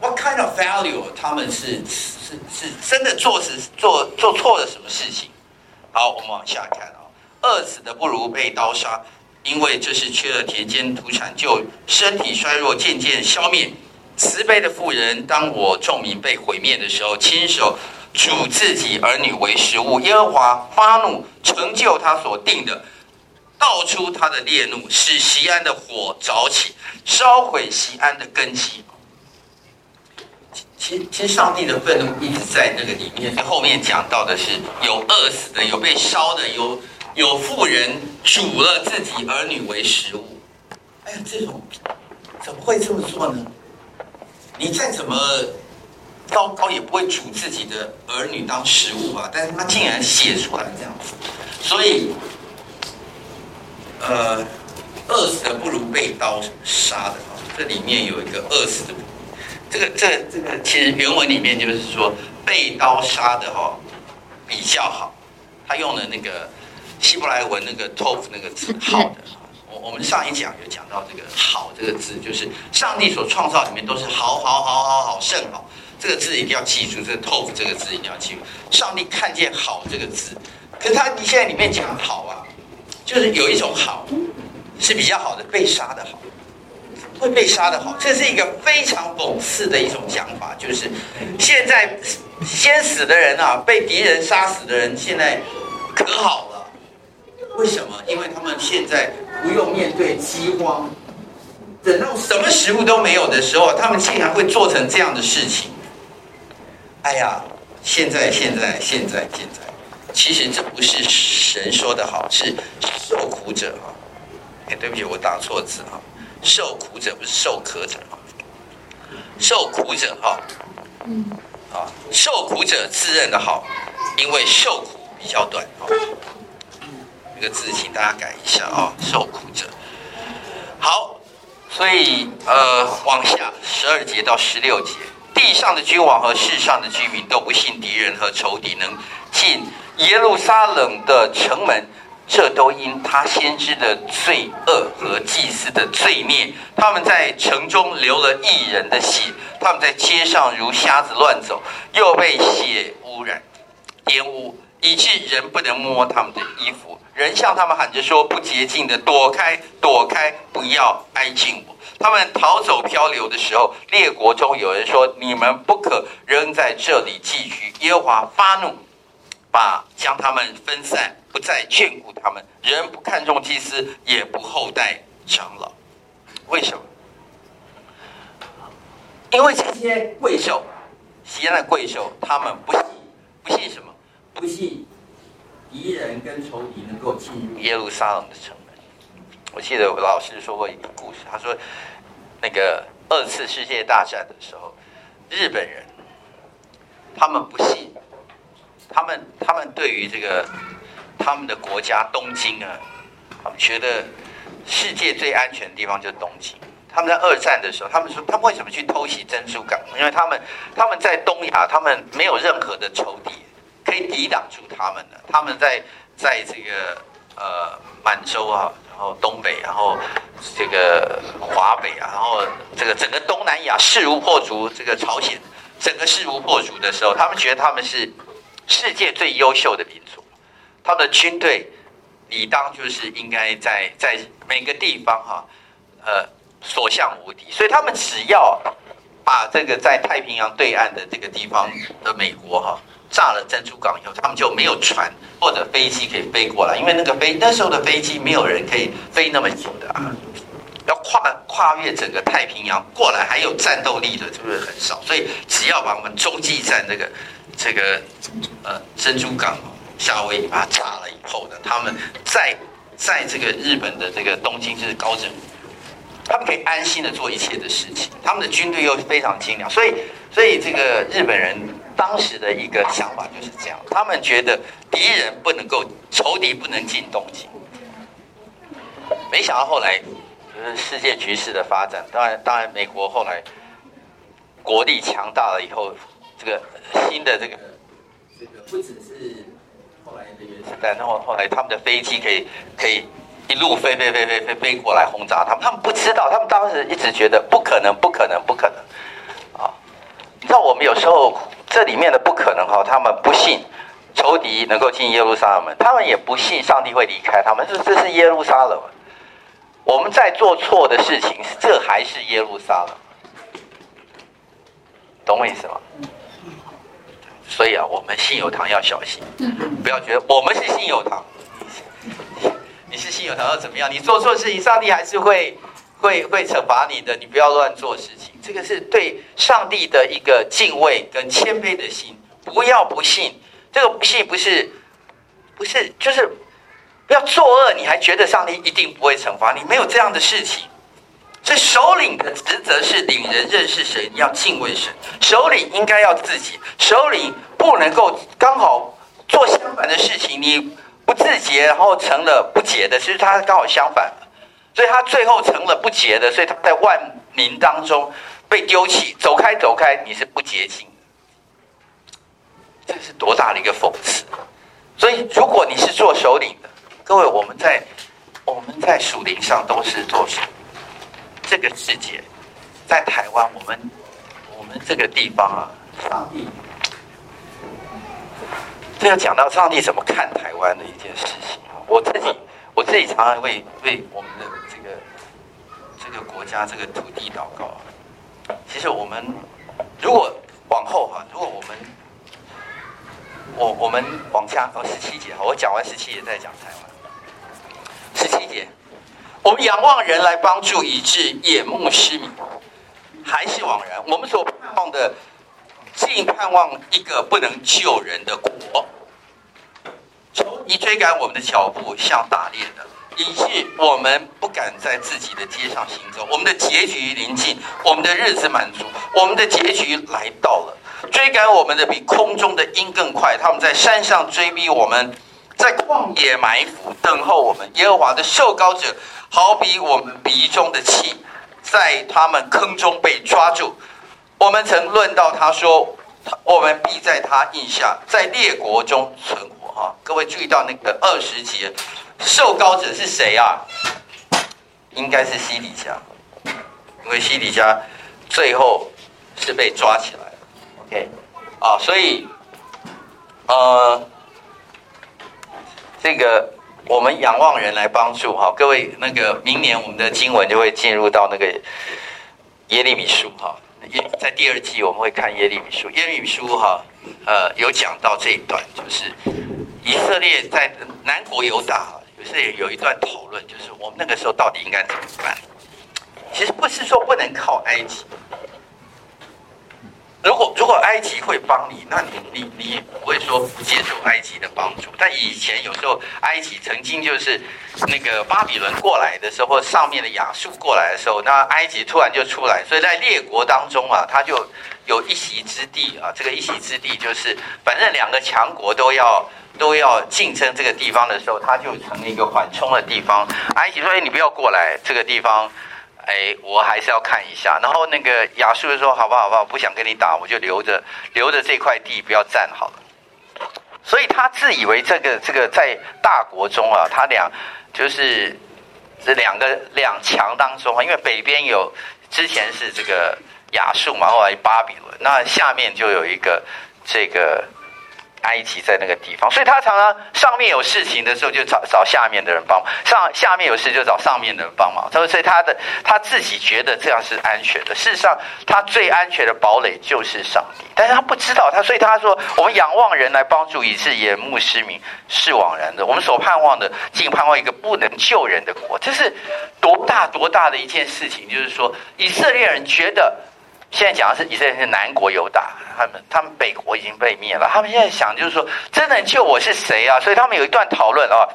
？What kind of value？他们是是是真的做是做做错了什么事情？好，我们往下看啊，饿死的不如被刀杀，因为这是缺了田间土产，就身体衰弱，渐渐消灭。慈悲的妇人，当我众民被毁灭的时候，亲手煮自己儿女为食物。耶和华发怒，成就他所定的，倒出他的烈怒，使西安的火着起，烧毁西安的根基。其，其实上帝的愤怒一直在那个里面。后面讲到的是有饿死的，有被烧的，有有妇人煮了自己儿女为食物。哎呀，这种怎么会这么做呢？你再怎么糟糕，也不会煮自己的儿女当食物吧？但是他竟然写出来这样子，所以，呃，饿死的不如被刀杀的啊！这里面有一个饿死的，这个这这个其实原文里面就是说被刀杀的哈比较好，他用的那个希伯来文那个 tov 那个字好的。我我们上一讲有讲到这个“好”这个字，就是上帝所创造里面都是好好好好好甚好，这个字一定要记住，这个 “tov” 这个字一定要记住。上帝看见“好”这个字，可是他你现在里面讲“好”啊，就是有一种好是比较好的，被杀的好，会被杀的好，这是一个非常讽刺的一种讲法，就是现在先死的人啊，被敌人杀死的人，现在可好了，为什么？因为他们现在。不用面对饥荒，等到什么食物都没有的时候，他们竟然会做成这样的事情。哎呀，现在现在现在现在，其实这不是神说的好，是受苦者哈。哎，对不起，我打错字哈，受苦者不是受渴者哈，受苦者哈，嗯，啊，受苦者自认的好，因为受苦比较短哈。这个字，请大家改一下啊！受苦者，好，所以呃，往下十二节到十六节，地上的君王和世上的居民都不信敌人和仇敌能进耶路撒冷的城门，这都因他先知的罪恶和祭司的罪孽。他们在城中流了一人的血，他们在街上如瞎子乱走，又被血污染、玷污，以致人不能摸他们的衣服。人向他们喊着说：“不洁净的，躲开，躲开，不要挨近我。”他们逃走漂流的时候，列国中有人说：“你们不可仍在这里寄居。”耶和华发怒，把将他们分散，不再眷顾他们。人不看重祭司，也不厚待长老。为什么？因为这些贵兽，西安的贵兽，他们不信，不信什么？不信。敌人跟仇敌能够进入耶路撒冷的城门。我记得我老师说过一个故事，他说，那个二次世界大战的时候，日本人他们不信，他们他们对于这个他们的国家东京啊，他们觉得世界最安全的地方就是东京。他们在二战的时候，他们说他们为什么去偷袭珍珠港？因为他们他们在东亚，他们没有任何的仇敌。可以抵挡住他们的，他们在在这个呃满洲啊，然后东北，然后这个华北啊，然后这个整个东南亚势如破竹，这个朝鲜整个势如破竹的时候，他们觉得他们是世界最优秀的民族，他们的军队理当就是应该在在每个地方哈、呃所向无敌，所以他们只要把这个在太平洋对岸的这个地方的美国哈、炸了珍珠港以后，他们就没有船或者飞机可以飞过来，因为那个飞那时候的飞机没有人可以飞那么久的啊，要跨跨越整个太平洋过来还有战斗力的，是不是很少？所以只要把我们洲际站这个这个呃珍珠港夏威夷把它炸了以后呢，他们在在这个日本的这个东京就是高枕，他们可以安心的做一切的事情，他们的军队又非常精良，所以所以这个日本人当时的一个想法就是这样，他们觉得敌人不能够仇敌不能进东京。没想到后来就是世界局势的发展，当然当然美国后来国力强大了以后，这个新的这个这个不只是后来的原子弹，然后后来他们的飞机可以可以一路飞飞飞飞飞飞过来轰炸他们，他们不知道，他们当时一直觉得不可能不可能不可能啊！你知道我们有时候这里面的不可能哈，他们不信仇敌能够进耶路撒冷，他们也不信上帝会离开他们，这这是耶路撒冷。我们在做错的事情，这还是耶路撒冷，懂我意思吗？所以啊，我们信友堂要小心，不要觉得我们是信友堂，你是信有堂要怎么样？你做错事情，上帝还是会会会惩罚你的。你不要乱做事情，这个是对上帝的一个敬畏跟谦卑的心。不要不信，这个不信不是不是就是。不要作恶，你还觉得上帝一定不会惩罚你？没有这样的事情。所以首领的职责是领人认识神，要敬畏神。首领应该要自己，首领不能够刚好做相反的事情，你不自洁，然后成了不洁的。其实他刚好相反，所以他最后成了不洁的，所以他在万民当中被丢弃，走开走开，你是不洁净。这是多大的一个讽刺！所以如果你是做首领的，各位，我们在我们在属灵上都是做什么？这个世界，在台湾，我们我们这个地方啊，上帝，这要讲到上帝怎么看台湾的一件事情。我自己我自己常常为为我们的这个这个国家这个土地祷告。其实我们如果往后哈，如果我们我我们往下哦，十七节哈，我讲完十七节再讲台湾。十七节，我们仰望人来帮助，以致眼目失明，还是枉然。我们所盼望的，尽盼望一个不能救人的国。追赶我们的脚步，像打猎的，以致我们不敢在自己的街上行走。我们的结局临近，我们的日子满足，我们的结局来到了。追赶我们的比空中的鹰更快，他们在山上追逼我们。在旷野埋伏，等候我们。耶和华的受膏者，好比我们鼻中的气，在他们坑中被抓住。我们曾论到他说，我们必在他印下，在列国中存活。哈，各位注意到那个二十节，受膏者是谁啊？应该是西底家，因为西底家最后是被抓起来了。OK，啊，所以，呃。这个我们仰望人来帮助哈，各位那个明年我们的经文就会进入到那个耶利米书哈，在第二季我们会看耶利米书，耶利米书哈，呃有讲到这一段，就是以色列在南国犹大，有是有一段讨论，就是我们那个时候到底应该怎么办？其实不是说不能靠埃及。如果如果埃及会帮你，那你你你不会说不接受埃及的帮助。但以前有时候埃及曾经就是那个巴比伦过来的时候，或上面的亚述过来的时候，那埃及突然就出来，所以在列国当中啊，他就有一席之地啊。这个一席之地就是，反正两个强国都要都要竞争这个地方的时候，他就成了一个缓冲的地方。埃及说：“哎，你不要过来，这个地方。”哎，我还是要看一下。然后那个亚述说：“好吧好？吧，我？不想跟你打，我就留着留着这块地，不要占好了。”所以他自以为这个这个在大国中啊，他俩就是这两个两强当中啊，因为北边有之前是这个亚述嘛，后来巴比伦，那下面就有一个这个埃及在那个地方，所以他常常上面有事情的时候就找找下面的人帮忙，上下面有事就找上面的人帮忙。他说，所以他的他自己觉得这样是安全的。事实上，他最安全的堡垒就是上帝，但是他不知道他，所以他说，我们仰望人来帮助，以致眼目失明，是枉然的。我们所盼望的，竟盼望一个不能救人的国，这是多大多大的一件事情。就是说，以色列人觉得。现在讲的是以色列是南国有打，他们他们北国已经被灭了。他们现在想就是说，真能救我是谁啊？所以他们有一段讨论啊，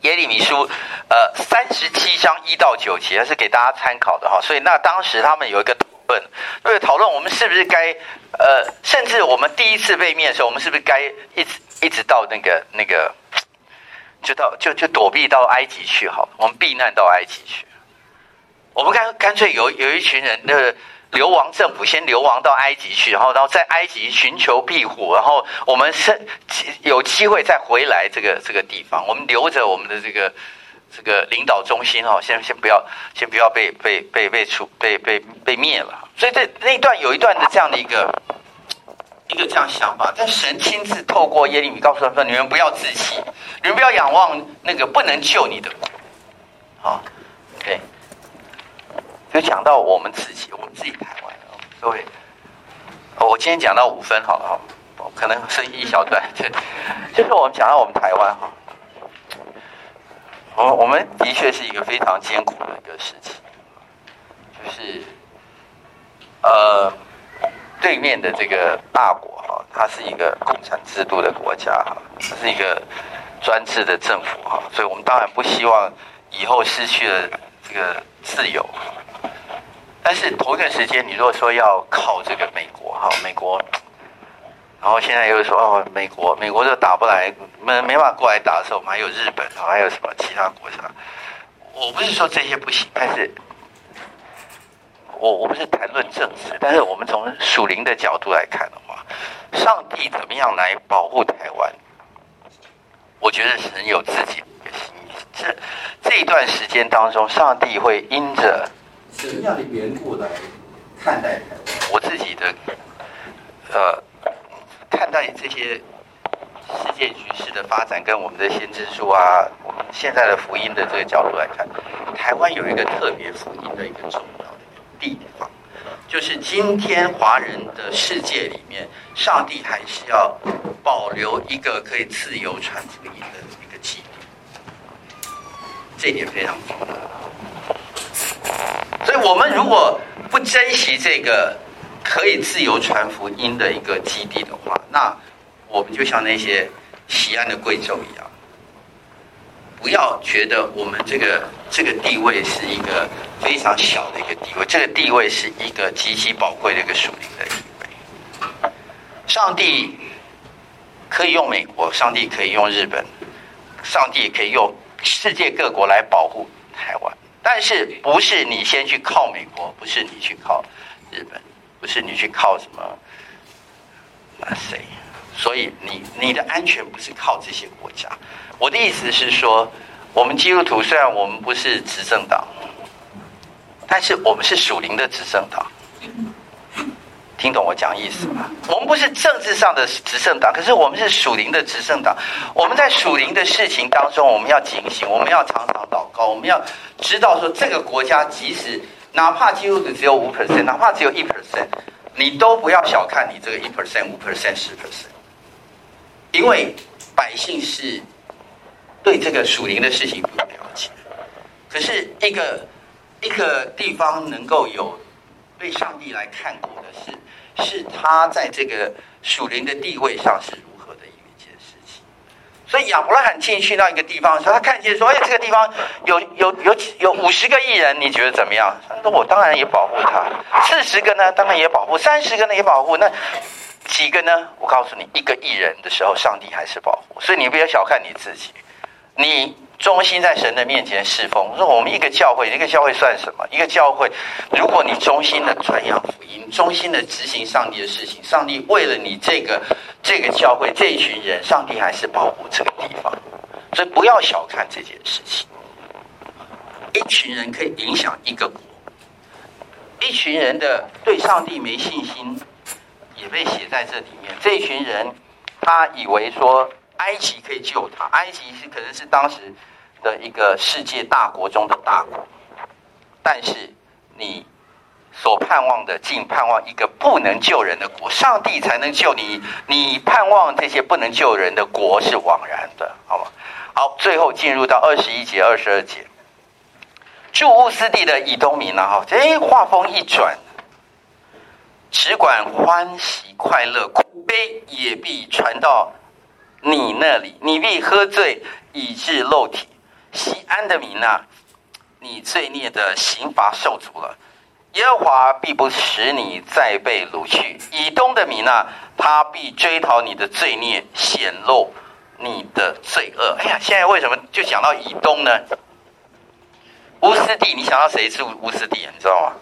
耶利米书呃三十七章一到九节是给大家参考的哈。所以那当时他们有一个讨论，为了讨论我们是不是该呃，甚至我们第一次被灭的时候，我们是不是该一直一直到那个那个，就到就就躲避到埃及去好，我们避难到埃及去。我们干干脆有有一群人那个。流亡政府先流亡到埃及去，然后，然后在埃及寻求庇护，然后我们是有机会再回来这个这个地方。我们留着我们的这个这个领导中心哦，先先不要，先不要被被被被处被被被灭了。所以这那一段有一段的这样的一个一个这样想法，但神亲自透过耶利米告诉他说：“你们不要自欺，你们不要仰望那个不能救你的国。”好就讲到我们自己，我们自己台湾，各位，我今天讲到五分好了哈，可能是一小段，*laughs* 就是我们讲到我们台湾哈，我我们的确是一个非常艰苦的一个事情，就是呃，对面的这个大国哈，它是一个共产制度的国家哈，它是一个专制的政府哈，所以我们当然不希望以后失去了这个自由。但是头一段时间，你如果说要靠这个美国哈，美国，然后现在又说哦，美国，美国就打不来，没没办法过来打的时候，我们还有日本，还有什么其他国家？我不是说这些不行，但是我我不是谈论政治，但是我们从属灵的角度来看的话，上帝怎么样来保护台湾？我觉得神有自己的一个心。这 *laughs* 这一段时间当中，上帝会因着。什么样的缘故来看待？我自己的呃，看待这些世界局势的发展，跟我们的先知书啊，我们现在的福音的这个角度来看，台湾有一个特别福音的一个重要的地方，就是今天华人的世界里面，上帝还是要保留一个可以自由传福音的这点非常重要。所以，我们如果不珍惜这个可以自由传福音的一个基地的话，那我们就像那些西安的贵州一样，不要觉得我们这个这个地位是一个非常小的一个地位，这个地位是一个极其宝贵的一个属灵的地位。上帝可以用美国，上帝可以用日本，上帝也可以用世界各国来保护台湾。但是不是你先去靠美国，不是你去靠日本，不是你去靠什么那谁？所以你你的安全不是靠这些国家。我的意思是说，我们基督徒虽然我们不是执政党，但是我们是属灵的执政党。听懂我讲意思吗？我们不是政治上的执政党，可是我们是属灵的执政党。我们在属灵的事情当中，我们要警醒，我们要常常祷告，我们要知道说，这个国家即使哪怕基督徒只有五 percent，哪怕只有一 percent，你都不要小看你这个一 percent、五 percent、十 percent，因为百姓是对这个属灵的事情不了解。可是一个一个地方能够有被上帝来看过的是。是他在这个属灵的地位上是如何的一件事情，所以亚伯拉罕进去到一个地方的时候，他看见说：“哎，这个地方有有有有五十个义人，你觉得怎么样？”那：“我当然也保护他。四十个呢，当然也保护；三十个呢，也保护。那几个呢？我告诉你，一个义人的时候，上帝还是保护。所以你不要小看你自己，你。”忠心在神的面前侍奉。说我们一个教会，一个教会算什么？一个教会，如果你忠心的传扬福音，忠心的执行上帝的事情，上帝为了你这个这个教会这一群人，上帝还是保护这个地方。所以不要小看这件事情。一群人可以影响一个国，一群人的对上帝没信心，也被写在这里面。这一群人他以为说埃及可以救他，埃及是可能是当时的一个世界大国中的大国，但是你所盼望的，竟盼望一个不能救人的国，上帝才能救你，你盼望这些不能救人的国是枉然的，好吗？好，最后进入到二十一节、二十二节，住乌斯地的以东民呢？哈，哎，话锋一转，只管欢喜快乐，苦悲也必传到你那里，你必喝醉以致漏体。西安的米娜，你罪孽的刑罚受足了，耶和华必不使你再被掳去。以东的米娜，他必追讨你的罪孽，显露。你的罪恶，哎呀，现在为什么就讲到以东呢？乌斯地，你想到谁是乌斯地？你知道吗？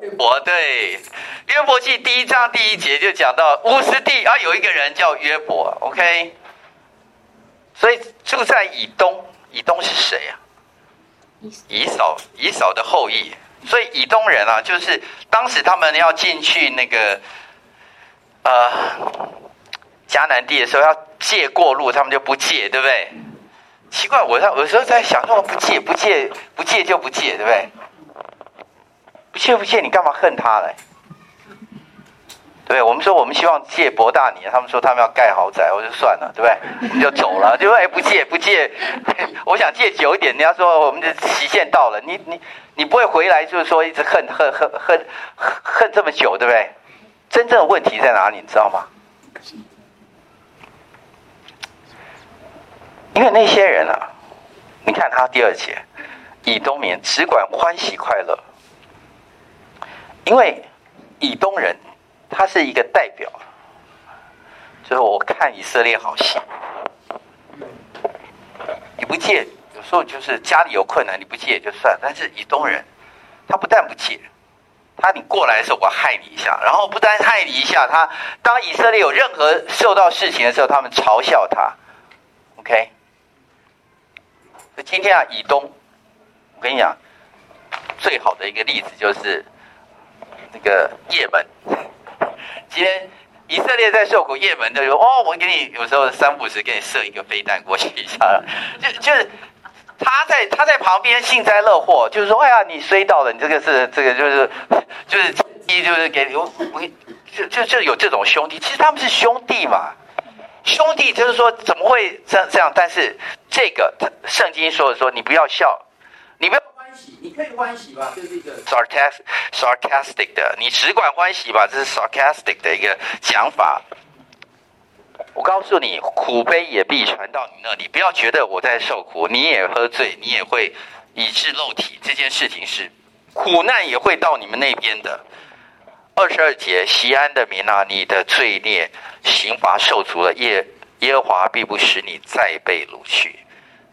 约伯，对，约伯记第一章第一节就讲到乌斯地啊，有一个人叫约伯，OK。所以住在以东，以东是谁啊？以扫，以扫的后裔。所以以东人啊，就是当时他们要进去那个，呃。迦南地的时候要借过路，他们就不借，对不对？奇怪，我有时候在想，说不借不借不借就不借，对不对？不借不借，你干嘛恨他嘞？对？我们说我们希望借博大你，他们说他们要盖豪宅，我就算了，对不对？我们就走了，就说哎不借不借，*laughs* 我想借久一点。人家说我们的期限到了，你你你不会回来，就是说一直恨恨恨恨恨这么久，对不对？真正的问题在哪里，你知道吗？因为那些人啊，你看他第二节，以东民只管欢喜快乐。因为以东人他是一个代表，就是我看以色列好戏，你不借，有时候就是家里有困难，你不借也就算。但是以东人，他不但不借，他你过来的时候我害你一下，然后不但害你一下，他当以色列有任何受到事情的时候，他们嘲笑他，OK。今天啊，以东，我跟你讲，最好的一个例子就是那个叶门。*laughs* 今天以色列在受苦，叶门的说：“哦，我给你有时候三不五时给你射一个飞弹过去一下。*laughs* ”就就是他在他在旁边幸灾乐祸，就是说：“哎呀，你衰到了，你这个是这个就是 *laughs* 就是一就是给你我我就就就有这种兄弟，其实他们是兄弟嘛。”兄弟，就是说怎么会这这样？但是这个圣经说的说，你不要笑，你不要欢喜，你可以欢喜吧，这是一个 sarcastic sarcastic 的，你只管欢喜吧，这是 sarcastic 的一个讲法。我告诉你，苦悲也必传到你那里，不要觉得我在受苦，你也喝醉，你也会以致肉体，这件事情是苦难也会到你们那边的。二十二节，西安的民啊，你的罪孽刑罚受足了，耶耶和华必不使你再被掳去。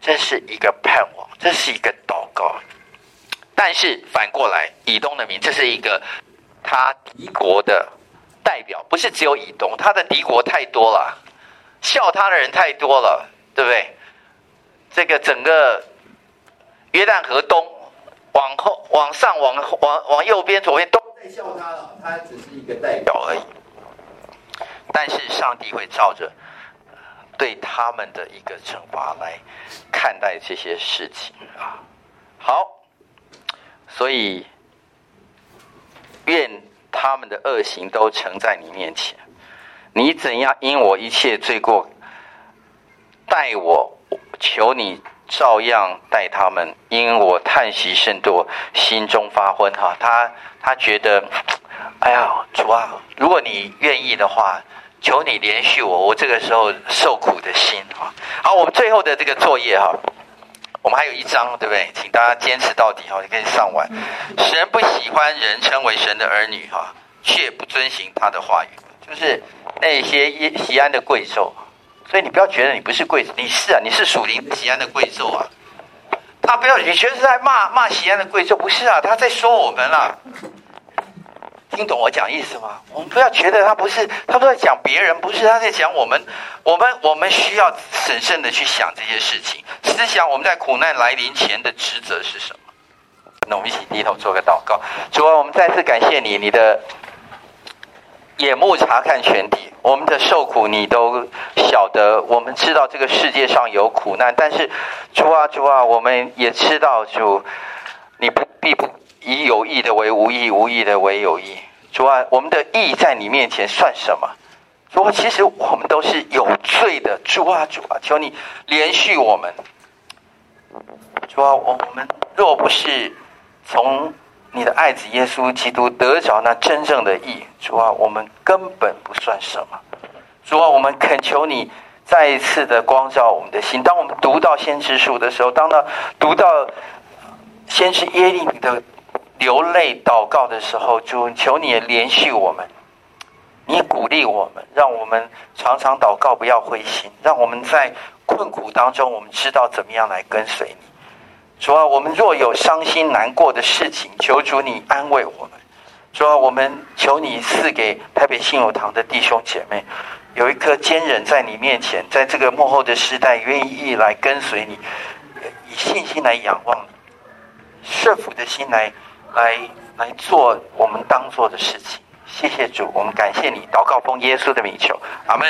这是一个盼望，这是一个祷告。但是反过来，以东的民，这是一个他敌国的代表，不是只有以东，他的敌国太多了，笑他的人太多了，对不对？这个整个约旦河东，往后往上往往往右边左边都。太笑他了，他只是一个代表而已。但是上帝会照着对他们的一个惩罚来看待这些事情啊。好，所以愿他们的恶行都呈在你面前。你怎样因我一切罪过待我，求你照样待他们。因我叹息甚多，心中发昏哈。他。他觉得，*tsk* 哎呀，主啊，如果你愿意的话，求你怜恤我，我这个时候受苦的心啊。好，我们最后的这个作业哈，我们还有一章，对不对？请大家坚持到底哈，你可以上完。神不喜欢人称为神的儿女哈，却不遵行他的话语，就是那些西安的贵胄。所以你不要觉得你不是贵胄，你是啊，你是属灵西安的贵胄啊。他不要，你觉得是在骂骂西安的贵胄，不是啊，他在说我们啦。听懂我讲意思吗？我们不要觉得他不是，他都在讲别人，不是他在讲我们。我们我们需要审慎的去想这些事情，思想我们在苦难来临前的职责是什么。那我们一起低头做个祷告。主啊，我们再次感谢你，你的眼目察看全地，我们的受苦你都晓得。我们知道这个世界上有苦难，但是主啊主啊，我们也知道主，你不必不以有意的为无意，无意的为有意。主啊，我们的意在你面前算什么？主啊，其实我们都是有罪的。主啊主啊，求你怜恤我们。主啊，我们若不是从你的爱子耶稣基督得着那真正的义，主啊，我们根本不算什么。主啊，我们恳求你再一次的光照我们的心。当我们读到先知书的时候，当到读到先知耶利米的流泪祷告的时候，主求你也怜恤我们，你鼓励我们，让我们常常祷告，不要灰心，让我们在困苦当中，我们知道怎么样来跟随你。主啊，我们若有伤心难过的事情，求主你安慰我们。主啊，我们求你赐给台北信友堂的弟兄姐妹，有一颗坚忍在你面前，在这个幕后的时代，愿意来跟随你，以信心来仰望你，顺服的心来来来做我们当做的事情。谢谢主，我们感谢你，祷告奉耶稣的名求，阿门。